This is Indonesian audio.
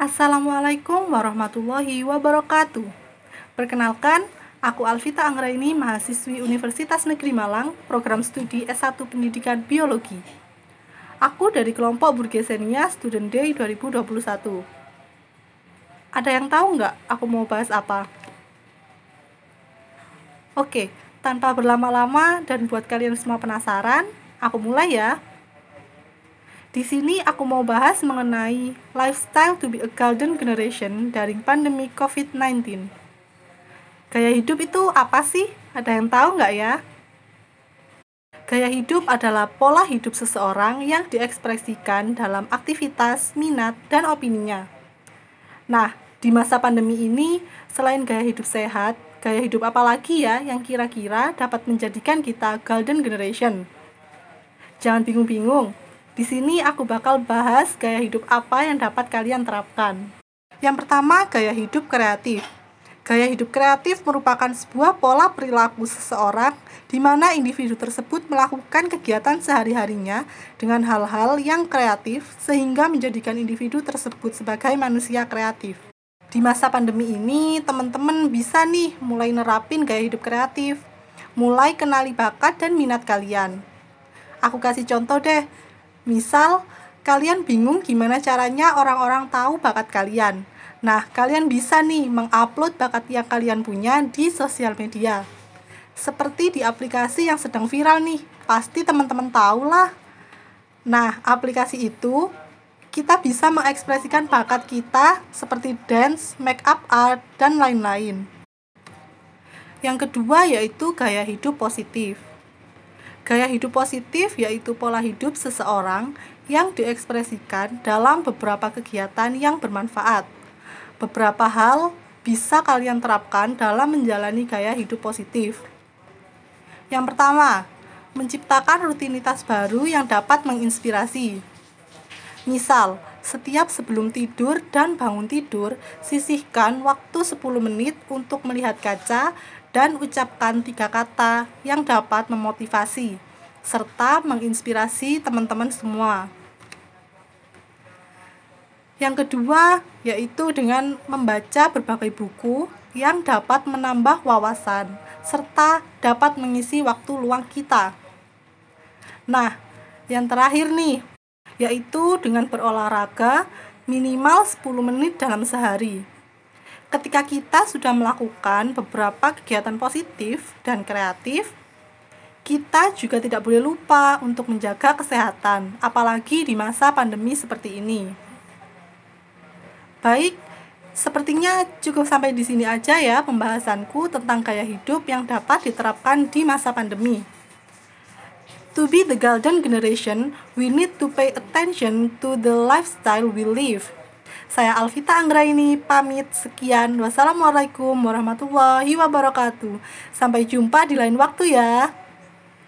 Assalamualaikum warahmatullahi wabarakatuh. Perkenalkan, aku Alvita Anggraini, mahasiswi Universitas Negeri Malang, program studi S1 Pendidikan Biologi. Aku dari kelompok Burgesenia Student Day 2021. Ada yang tahu nggak aku mau bahas apa? Oke, tanpa berlama-lama dan buat kalian semua penasaran, aku mulai ya. Di sini aku mau bahas mengenai lifestyle to be a golden generation dari pandemi COVID-19. Gaya hidup itu apa sih? Ada yang tahu nggak ya? Gaya hidup adalah pola hidup seseorang yang diekspresikan dalam aktivitas, minat, dan opininya. Nah, di masa pandemi ini, selain gaya hidup sehat, gaya hidup apa lagi ya yang kira-kira dapat menjadikan kita golden generation? Jangan bingung-bingung, di sini aku bakal bahas gaya hidup apa yang dapat kalian terapkan. Yang pertama, gaya hidup kreatif. Gaya hidup kreatif merupakan sebuah pola perilaku seseorang di mana individu tersebut melakukan kegiatan sehari-harinya dengan hal-hal yang kreatif sehingga menjadikan individu tersebut sebagai manusia kreatif. Di masa pandemi ini, teman-teman bisa nih mulai nerapin gaya hidup kreatif, mulai kenali bakat dan minat kalian. Aku kasih contoh deh, Misal, kalian bingung gimana caranya orang-orang tahu bakat kalian. Nah, kalian bisa nih mengupload bakat yang kalian punya di sosial media. Seperti di aplikasi yang sedang viral nih, pasti teman-teman tahu lah. Nah, aplikasi itu kita bisa mengekspresikan bakat kita seperti dance, make up art, dan lain-lain. Yang kedua yaitu gaya hidup positif. Gaya hidup positif yaitu pola hidup seseorang yang diekspresikan dalam beberapa kegiatan yang bermanfaat. Beberapa hal bisa kalian terapkan dalam menjalani gaya hidup positif. Yang pertama, menciptakan rutinitas baru yang dapat menginspirasi. Misal, setiap sebelum tidur dan bangun tidur, sisihkan waktu 10 menit untuk melihat kaca dan ucapkan tiga kata yang dapat memotivasi serta menginspirasi teman-teman semua. Yang kedua, yaitu dengan membaca berbagai buku yang dapat menambah wawasan serta dapat mengisi waktu luang kita. Nah, yang terakhir nih, yaitu dengan berolahraga minimal 10 menit dalam sehari. Ketika kita sudah melakukan beberapa kegiatan positif dan kreatif, kita juga tidak boleh lupa untuk menjaga kesehatan, apalagi di masa pandemi seperti ini. Baik, sepertinya cukup sampai di sini aja ya pembahasanku tentang gaya hidup yang dapat diterapkan di masa pandemi. To be the golden generation, we need to pay attention to the lifestyle we live saya Alvita Anggraini pamit sekian. Wassalamualaikum warahmatullahi wabarakatuh. Sampai jumpa di lain waktu ya.